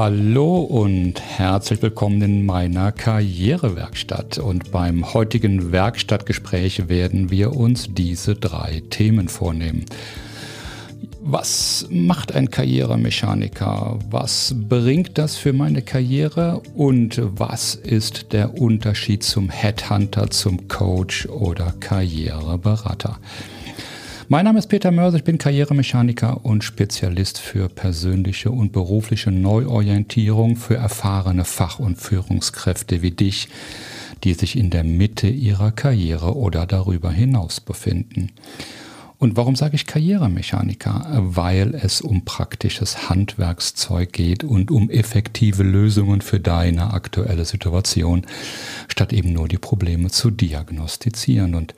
Hallo und herzlich willkommen in meiner Karrierewerkstatt. Und beim heutigen Werkstattgespräch werden wir uns diese drei Themen vornehmen. Was macht ein Karrieremechaniker? Was bringt das für meine Karriere? Und was ist der Unterschied zum Headhunter, zum Coach oder Karriereberater? Mein Name ist Peter Mörser, ich bin Karrieremechaniker und Spezialist für persönliche und berufliche Neuorientierung für erfahrene Fach- und Führungskräfte wie dich, die sich in der Mitte ihrer Karriere oder darüber hinaus befinden. Und warum sage ich Karrieremechaniker? Weil es um praktisches Handwerkszeug geht und um effektive Lösungen für deine aktuelle Situation, statt eben nur die Probleme zu diagnostizieren. Und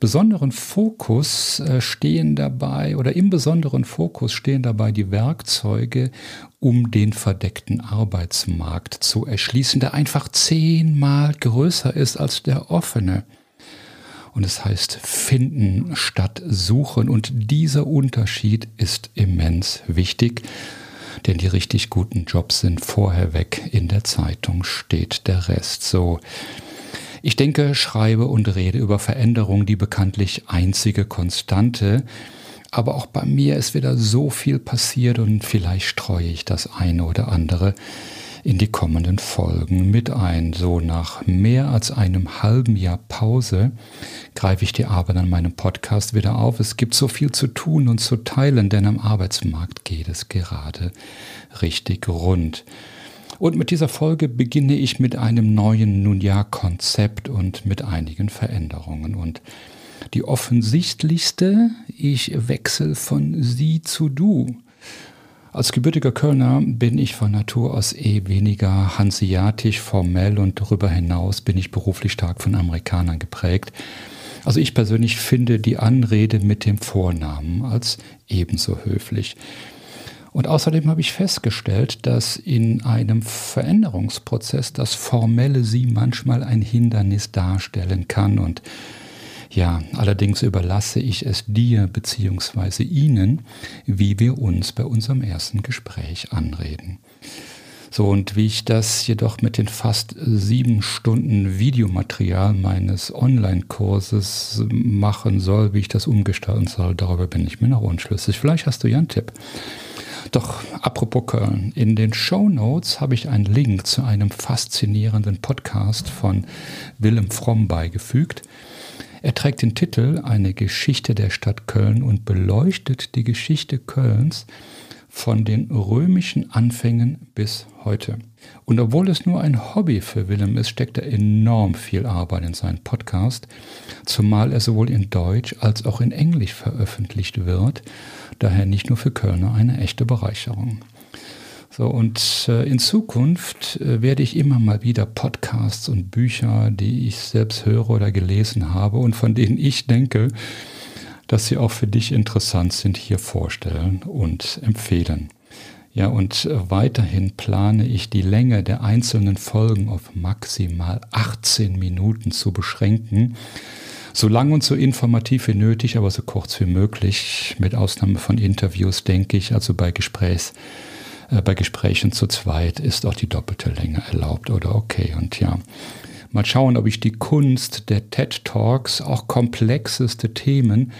besonderen Fokus äh, stehen dabei oder im besonderen Fokus stehen dabei die Werkzeuge, um den verdeckten Arbeitsmarkt zu erschließen, der einfach zehnmal größer ist als der offene. Und es heißt finden statt suchen. Und dieser Unterschied ist immens wichtig, denn die richtig guten Jobs sind vorher weg. In der Zeitung steht der Rest. So. Ich denke, schreibe und rede über Veränderungen, die bekanntlich einzige Konstante. Aber auch bei mir ist wieder so viel passiert und vielleicht streue ich das eine oder andere in die kommenden Folgen mit ein. So nach mehr als einem halben Jahr Pause greife ich die Arbeit an meinem Podcast wieder auf. Es gibt so viel zu tun und zu teilen, denn am Arbeitsmarkt geht es gerade richtig rund. Und mit dieser Folge beginne ich mit einem neuen, nun ja, Konzept und mit einigen Veränderungen. Und die offensichtlichste, ich wechsle von Sie zu Du. Als gebürtiger Kölner bin ich von Natur aus eh weniger hanseatisch formell und darüber hinaus bin ich beruflich stark von Amerikanern geprägt. Also ich persönlich finde die Anrede mit dem Vornamen als ebenso höflich. Und außerdem habe ich festgestellt, dass in einem Veränderungsprozess das formelle Sie manchmal ein Hindernis darstellen kann und ja, allerdings überlasse ich es dir bzw. Ihnen, wie wir uns bei unserem ersten Gespräch anreden. So, und wie ich das jedoch mit den fast sieben Stunden Videomaterial meines Online-Kurses machen soll, wie ich das umgestalten soll, darüber bin ich mir noch unschlüssig. Vielleicht hast du ja einen Tipp. Doch apropos Köln, in den Show Notes habe ich einen Link zu einem faszinierenden Podcast von Willem Fromm beigefügt. Er trägt den Titel Eine Geschichte der Stadt Köln und beleuchtet die Geschichte Kölns von den römischen Anfängen bis heute. Und obwohl es nur ein Hobby für Willem ist, steckt er enorm viel Arbeit in seinen Podcast, zumal er sowohl in Deutsch als auch in Englisch veröffentlicht wird, daher nicht nur für Kölner eine echte Bereicherung. So, und äh, in Zukunft äh, werde ich immer mal wieder Podcasts und Bücher, die ich selbst höre oder gelesen habe und von denen ich denke, dass sie auch für dich interessant sind, hier vorstellen und empfehlen. Ja, und äh, weiterhin plane ich die Länge der einzelnen Folgen auf maximal 18 Minuten zu beschränken. So lang und so informativ wie nötig, aber so kurz wie möglich, mit Ausnahme von Interviews, denke ich, also bei Gesprächs bei Gesprächen zu zweit ist auch die doppelte Länge erlaubt oder okay. Und ja, mal schauen, ob ich die Kunst der TED Talks, auch komplexeste Themen,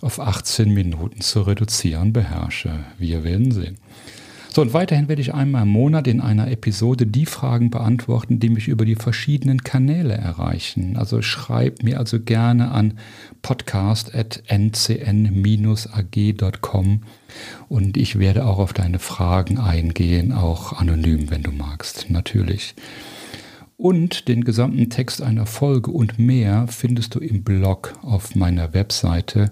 auf 18 Minuten zu reduzieren beherrsche. Wir werden sehen. So, und weiterhin werde ich einmal im Monat in einer Episode die Fragen beantworten, die mich über die verschiedenen Kanäle erreichen. Also schreib mir also gerne an podcast.ncn-ag.com und ich werde auch auf deine Fragen eingehen, auch anonym, wenn du magst, natürlich. Und den gesamten Text einer Folge und mehr findest du im Blog auf meiner Webseite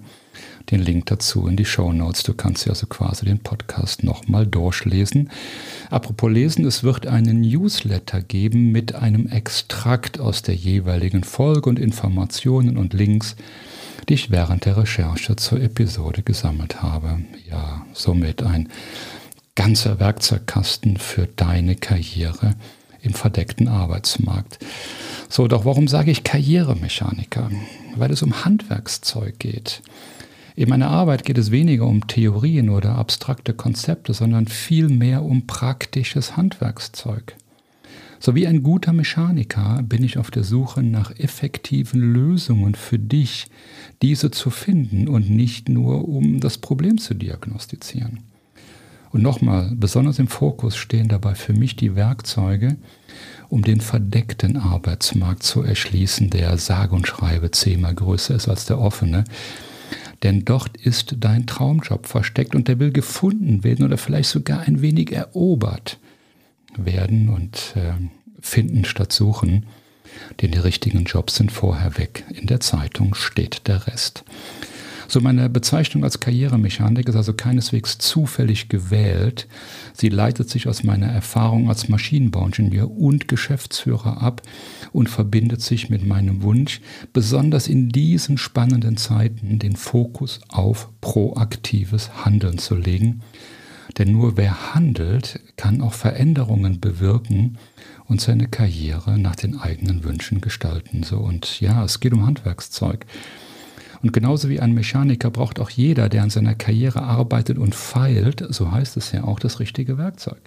den Link dazu in die Show Notes. Du kannst dir also quasi den Podcast nochmal durchlesen. Apropos lesen, es wird einen Newsletter geben mit einem Extrakt aus der jeweiligen Folge und Informationen und Links, die ich während der Recherche zur Episode gesammelt habe. Ja, somit ein ganzer Werkzeugkasten für deine Karriere im verdeckten Arbeitsmarkt. So, doch warum sage ich Karrieremechaniker? Weil es um Handwerkszeug geht. In meiner Arbeit geht es weniger um Theorien oder abstrakte Konzepte, sondern vielmehr um praktisches Handwerkszeug. So wie ein guter Mechaniker bin ich auf der Suche nach effektiven Lösungen für dich, diese zu finden und nicht nur um das Problem zu diagnostizieren. Und nochmal, besonders im Fokus stehen dabei für mich die Werkzeuge, um den verdeckten Arbeitsmarkt zu erschließen, der sage und schreibe zehnmal größer ist als der offene. Denn dort ist dein Traumjob versteckt und der will gefunden werden oder vielleicht sogar ein wenig erobert werden und äh, finden statt suchen. Denn die richtigen Jobs sind vorher weg. In der Zeitung steht der Rest. So meine Bezeichnung als Karrieremechanik ist also keineswegs zufällig gewählt. Sie leitet sich aus meiner Erfahrung als Maschinenbauingenieur und Geschäftsführer ab und verbindet sich mit meinem Wunsch, besonders in diesen spannenden Zeiten den Fokus auf proaktives Handeln zu legen denn nur wer handelt, kann auch Veränderungen bewirken und seine Karriere nach den eigenen Wünschen gestalten. So und ja, es geht um Handwerkszeug. Und genauso wie ein Mechaniker braucht auch jeder, der an seiner Karriere arbeitet und feilt, so heißt es ja auch, das richtige Werkzeug.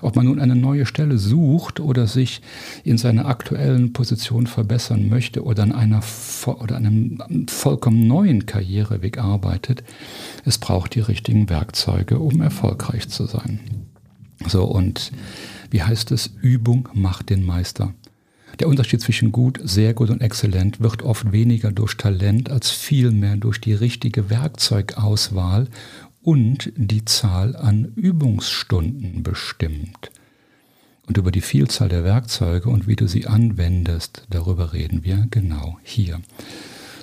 Ob man nun eine neue Stelle sucht oder sich in seiner aktuellen Position verbessern möchte oder an, einer, oder einem vollkommen neuen Karriereweg arbeitet, es braucht die richtigen Werkzeuge, um erfolgreich zu sein. So, und wie heißt es? Übung macht den Meister. Der Unterschied zwischen gut, sehr gut und exzellent wird oft weniger durch Talent als vielmehr durch die richtige Werkzeugauswahl und die Zahl an Übungsstunden bestimmt. Und über die Vielzahl der Werkzeuge und wie du sie anwendest, darüber reden wir genau hier.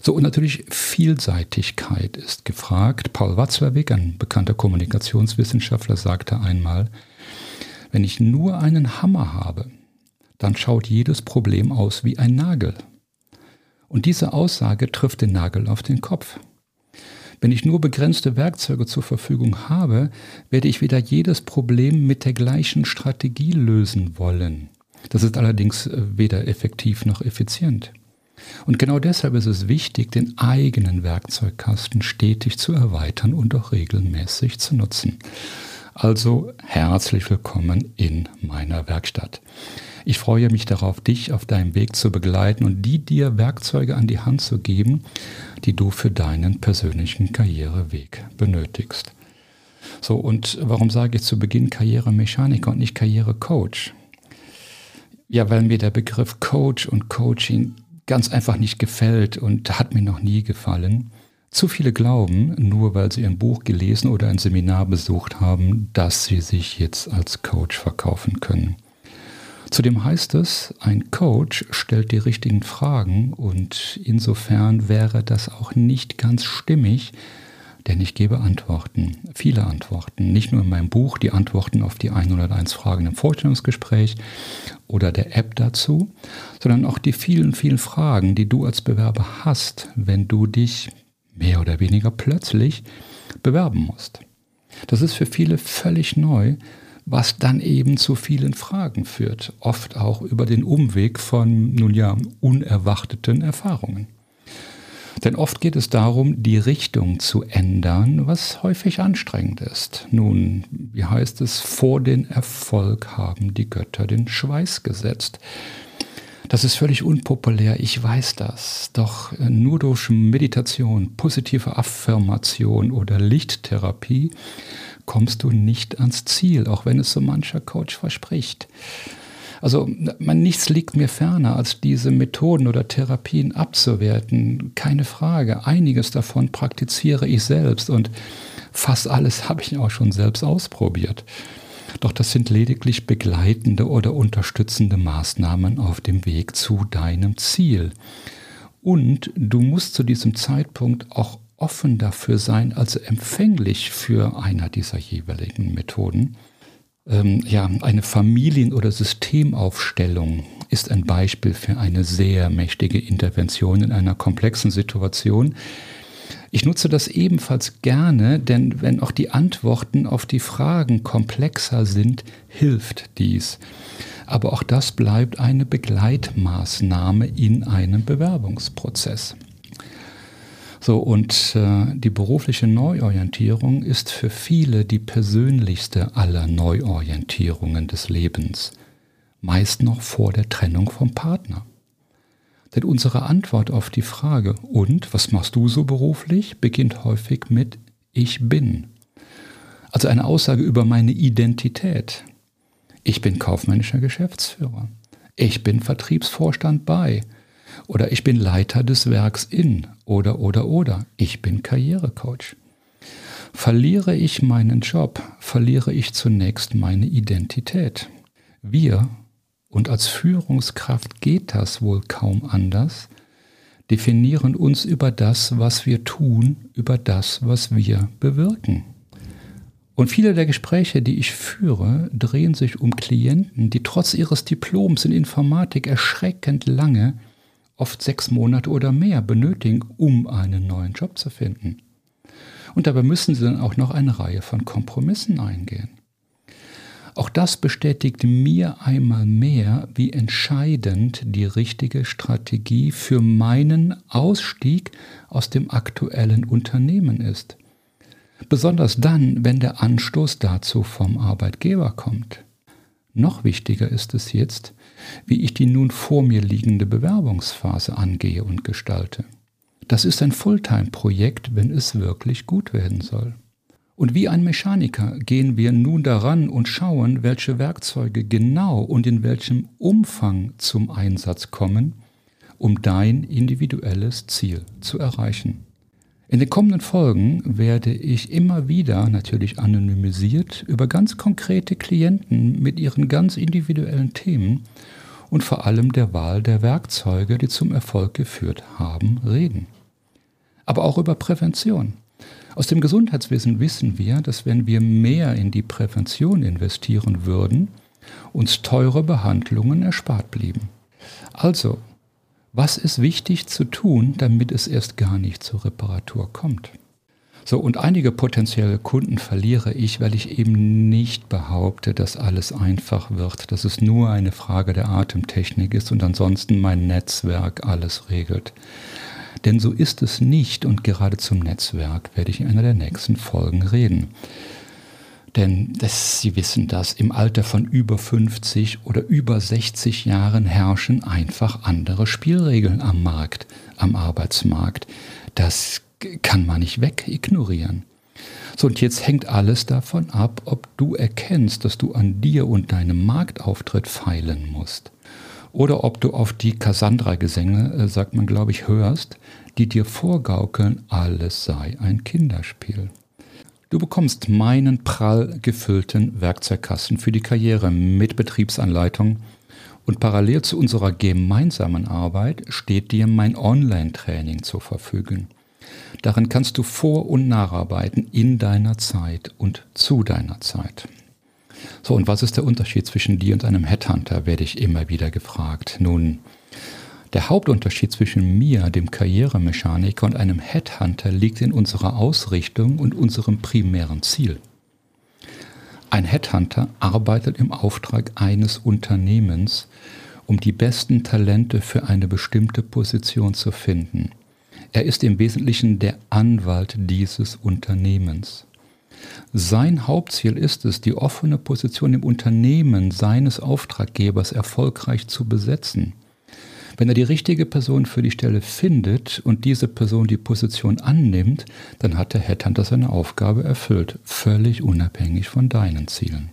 So, und natürlich Vielseitigkeit ist gefragt. Paul Watzlawick, ein bekannter Kommunikationswissenschaftler, sagte einmal, wenn ich nur einen Hammer habe, dann schaut jedes Problem aus wie ein Nagel. Und diese Aussage trifft den Nagel auf den Kopf. Wenn ich nur begrenzte Werkzeuge zur Verfügung habe, werde ich wieder jedes Problem mit der gleichen Strategie lösen wollen. Das ist allerdings äh, weder effektiv noch effizient. Und genau deshalb ist es wichtig, den eigenen Werkzeugkasten stetig zu erweitern und auch regelmäßig zu nutzen. Also herzlich willkommen in meiner Werkstatt. Ich freue mich darauf, dich auf deinem Weg zu begleiten und die dir Werkzeuge an die Hand zu geben, die du für deinen persönlichen Karriereweg benötigst. So, und warum sage ich zu Beginn Karrieremechaniker und nicht Karrierecoach? Ja, weil mir der Begriff Coach und Coaching ganz einfach nicht gefällt und hat mir noch nie gefallen. Zu viele glauben, nur weil sie ein Buch gelesen oder ein Seminar besucht haben, dass sie sich jetzt als Coach verkaufen können. Zudem heißt es, ein Coach stellt die richtigen Fragen und insofern wäre das auch nicht ganz stimmig, denn ich gebe Antworten, viele Antworten, nicht nur in meinem Buch die Antworten auf die 101 Fragen im Vorstellungsgespräch oder der App dazu, sondern auch die vielen, vielen Fragen, die du als Bewerber hast, wenn du dich mehr oder weniger plötzlich bewerben musst. Das ist für viele völlig neu, was dann eben zu vielen Fragen führt, oft auch über den Umweg von, nun ja, unerwarteten Erfahrungen. Denn oft geht es darum, die Richtung zu ändern, was häufig anstrengend ist. Nun, wie heißt es, vor den Erfolg haben die Götter den Schweiß gesetzt. Das ist völlig unpopulär, ich weiß das. Doch nur durch Meditation, positive Affirmation oder Lichttherapie kommst du nicht ans Ziel, auch wenn es so mancher Coach verspricht. Also man, nichts liegt mir ferner, als diese Methoden oder Therapien abzuwerten. Keine Frage. Einiges davon praktiziere ich selbst und fast alles habe ich auch schon selbst ausprobiert. Doch das sind lediglich begleitende oder unterstützende Maßnahmen auf dem Weg zu deinem Ziel. Und du musst zu diesem Zeitpunkt auch offen dafür sein, also empfänglich für einer dieser jeweiligen Methoden. Ähm, ja, eine Familien- oder Systemaufstellung ist ein Beispiel für eine sehr mächtige Intervention in einer komplexen Situation. Ich nutze das ebenfalls gerne, denn wenn auch die Antworten auf die Fragen komplexer sind, hilft dies. Aber auch das bleibt eine Begleitmaßnahme in einem Bewerbungsprozess. So, und äh, die berufliche Neuorientierung ist für viele die persönlichste aller Neuorientierungen des Lebens, meist noch vor der Trennung vom Partner. Denn unsere Antwort auf die Frage, und was machst du so beruflich, beginnt häufig mit Ich bin. Also eine Aussage über meine Identität. Ich bin kaufmännischer Geschäftsführer. Ich bin Vertriebsvorstand bei. Oder ich bin Leiter des Werks in. Oder, oder, oder. Ich bin Karrierecoach. Verliere ich meinen Job, verliere ich zunächst meine Identität. Wir, und als Führungskraft geht das wohl kaum anders, definieren uns über das, was wir tun, über das, was wir bewirken. Und viele der Gespräche, die ich führe, drehen sich um Klienten, die trotz ihres Diploms in Informatik erschreckend lange, oft sechs Monate oder mehr, benötigen, um einen neuen Job zu finden. Und dabei müssen sie dann auch noch eine Reihe von Kompromissen eingehen. Auch das bestätigt mir einmal mehr, wie entscheidend die richtige Strategie für meinen Ausstieg aus dem aktuellen Unternehmen ist. Besonders dann, wenn der Anstoß dazu vom Arbeitgeber kommt. Noch wichtiger ist es jetzt, wie ich die nun vor mir liegende Bewerbungsphase angehe und gestalte. Das ist ein Fulltime-Projekt, wenn es wirklich gut werden soll. Und wie ein Mechaniker gehen wir nun daran und schauen, welche Werkzeuge genau und in welchem Umfang zum Einsatz kommen, um dein individuelles Ziel zu erreichen. In den kommenden Folgen werde ich immer wieder, natürlich anonymisiert, über ganz konkrete Klienten mit ihren ganz individuellen Themen und vor allem der Wahl der Werkzeuge, die zum Erfolg geführt haben, reden. Aber auch über Prävention. Aus dem Gesundheitswesen wissen wir, dass wenn wir mehr in die Prävention investieren würden, uns teure Behandlungen erspart blieben. Also, was ist wichtig zu tun, damit es erst gar nicht zur Reparatur kommt? So, und einige potenzielle Kunden verliere ich, weil ich eben nicht behaupte, dass alles einfach wird, dass es nur eine Frage der Atemtechnik ist und ansonsten mein Netzwerk alles regelt. Denn so ist es nicht und gerade zum Netzwerk werde ich in einer der nächsten Folgen reden. Denn das, Sie wissen das, im Alter von über 50 oder über 60 Jahren herrschen einfach andere Spielregeln am Markt, am Arbeitsmarkt. Das kann man nicht wegignorieren. So, und jetzt hängt alles davon ab, ob du erkennst, dass du an dir und deinem Marktauftritt feilen musst. Oder ob du auf die Cassandra-Gesänge, äh, sagt man, glaube ich, hörst, die dir vorgaukeln, alles sei ein Kinderspiel. Du bekommst meinen prall gefüllten Werkzeugkasten für die Karriere mit Betriebsanleitung und parallel zu unserer gemeinsamen Arbeit steht dir mein Online-Training zur Verfügung. Darin kannst du vor- und nacharbeiten in deiner Zeit und zu deiner Zeit. So, und was ist der Unterschied zwischen dir und einem Headhunter, werde ich immer wieder gefragt. Nun, der Hauptunterschied zwischen mir, dem Karrieremechaniker, und einem Headhunter liegt in unserer Ausrichtung und unserem primären Ziel. Ein Headhunter arbeitet im Auftrag eines Unternehmens, um die besten Talente für eine bestimmte Position zu finden. Er ist im Wesentlichen der Anwalt dieses Unternehmens. Sein Hauptziel ist es, die offene Position im Unternehmen seines Auftraggebers erfolgreich zu besetzen. Wenn er die richtige Person für die Stelle findet und diese Person die Position annimmt, dann hat der Headhunter seine Aufgabe erfüllt, völlig unabhängig von deinen Zielen.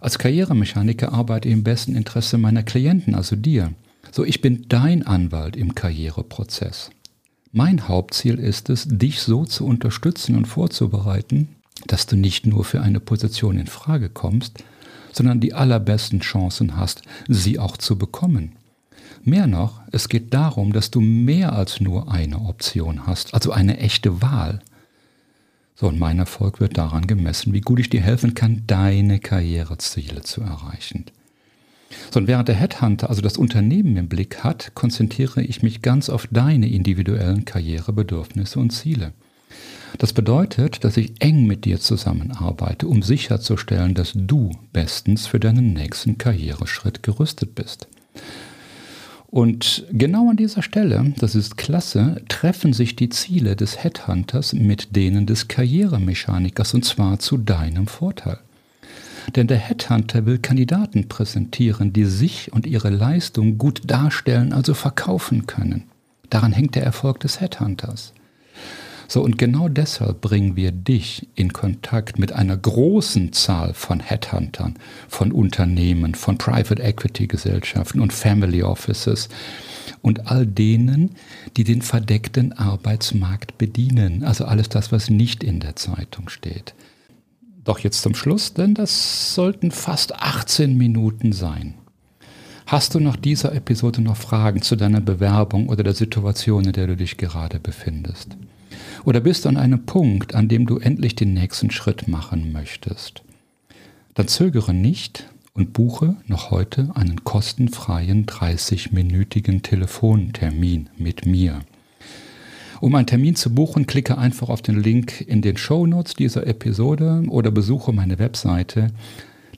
Als Karrieremechaniker arbeite ich im besten Interesse meiner Klienten, also dir. So, ich bin dein Anwalt im Karriereprozess. Mein Hauptziel ist es, dich so zu unterstützen und vorzubereiten, dass du nicht nur für eine Position in Frage kommst, sondern die allerbesten Chancen hast, sie auch zu bekommen. Mehr noch, es geht darum, dass du mehr als nur eine Option hast, also eine echte Wahl. So, und mein Erfolg wird daran gemessen, wie gut ich dir helfen kann, deine Karriereziele zu erreichen. So, und während der Headhunter also das Unternehmen im Blick hat, konzentriere ich mich ganz auf deine individuellen Karrierebedürfnisse und Ziele. Das bedeutet, dass ich eng mit dir zusammenarbeite, um sicherzustellen, dass du bestens für deinen nächsten Karriereschritt gerüstet bist. Und genau an dieser Stelle, das ist klasse, treffen sich die Ziele des Headhunters mit denen des Karrieremechanikers und zwar zu deinem Vorteil. Denn der Headhunter will Kandidaten präsentieren, die sich und ihre Leistung gut darstellen, also verkaufen können. Daran hängt der Erfolg des Headhunters. So, und genau deshalb bringen wir dich in Kontakt mit einer großen Zahl von Headhuntern, von Unternehmen, von Private Equity Gesellschaften und Family Offices und all denen, die den verdeckten Arbeitsmarkt bedienen. Also alles das, was nicht in der Zeitung steht. Doch jetzt zum Schluss, denn das sollten fast 18 Minuten sein. Hast du nach dieser Episode noch Fragen zu deiner Bewerbung oder der Situation, in der du dich gerade befindest? Oder bist du an einem Punkt, an dem du endlich den nächsten Schritt machen möchtest? Dann zögere nicht und buche noch heute einen kostenfreien 30-minütigen Telefontermin mit mir. Um einen Termin zu buchen, klicke einfach auf den Link in den Show Notes dieser Episode oder besuche meine Webseite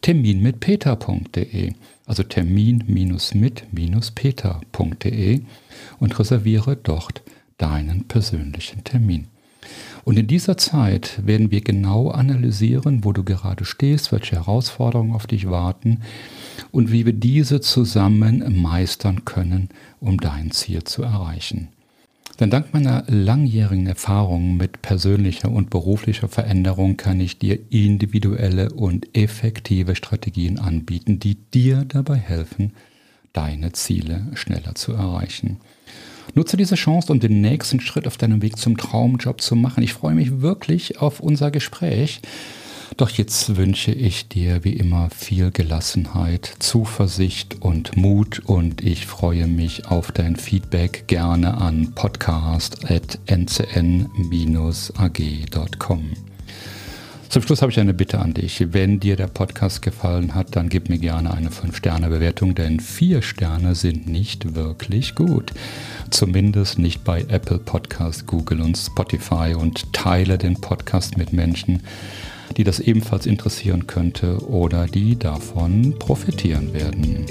terminmitpeter.de, also termin-mit-peter.de und reserviere dort deinen persönlichen Termin. Und in dieser Zeit werden wir genau analysieren, wo du gerade stehst, welche Herausforderungen auf dich warten und wie wir diese zusammen meistern können, um dein Ziel zu erreichen. Denn dank meiner langjährigen Erfahrung mit persönlicher und beruflicher Veränderung kann ich dir individuelle und effektive Strategien anbieten, die dir dabei helfen, deine Ziele schneller zu erreichen. Nutze diese Chance, um den nächsten Schritt auf deinem Weg zum Traumjob zu machen. Ich freue mich wirklich auf unser Gespräch. Doch jetzt wünsche ich dir wie immer viel Gelassenheit, Zuversicht und Mut und ich freue mich auf dein Feedback gerne an podcast.ncn-ag.com. Zum Schluss habe ich eine Bitte an dich. Wenn dir der Podcast gefallen hat, dann gib mir gerne eine 5-Sterne-Bewertung, denn 4 Sterne sind nicht wirklich gut. Zumindest nicht bei Apple Podcast, Google und Spotify und teile den Podcast mit Menschen, die das ebenfalls interessieren könnte oder die davon profitieren werden.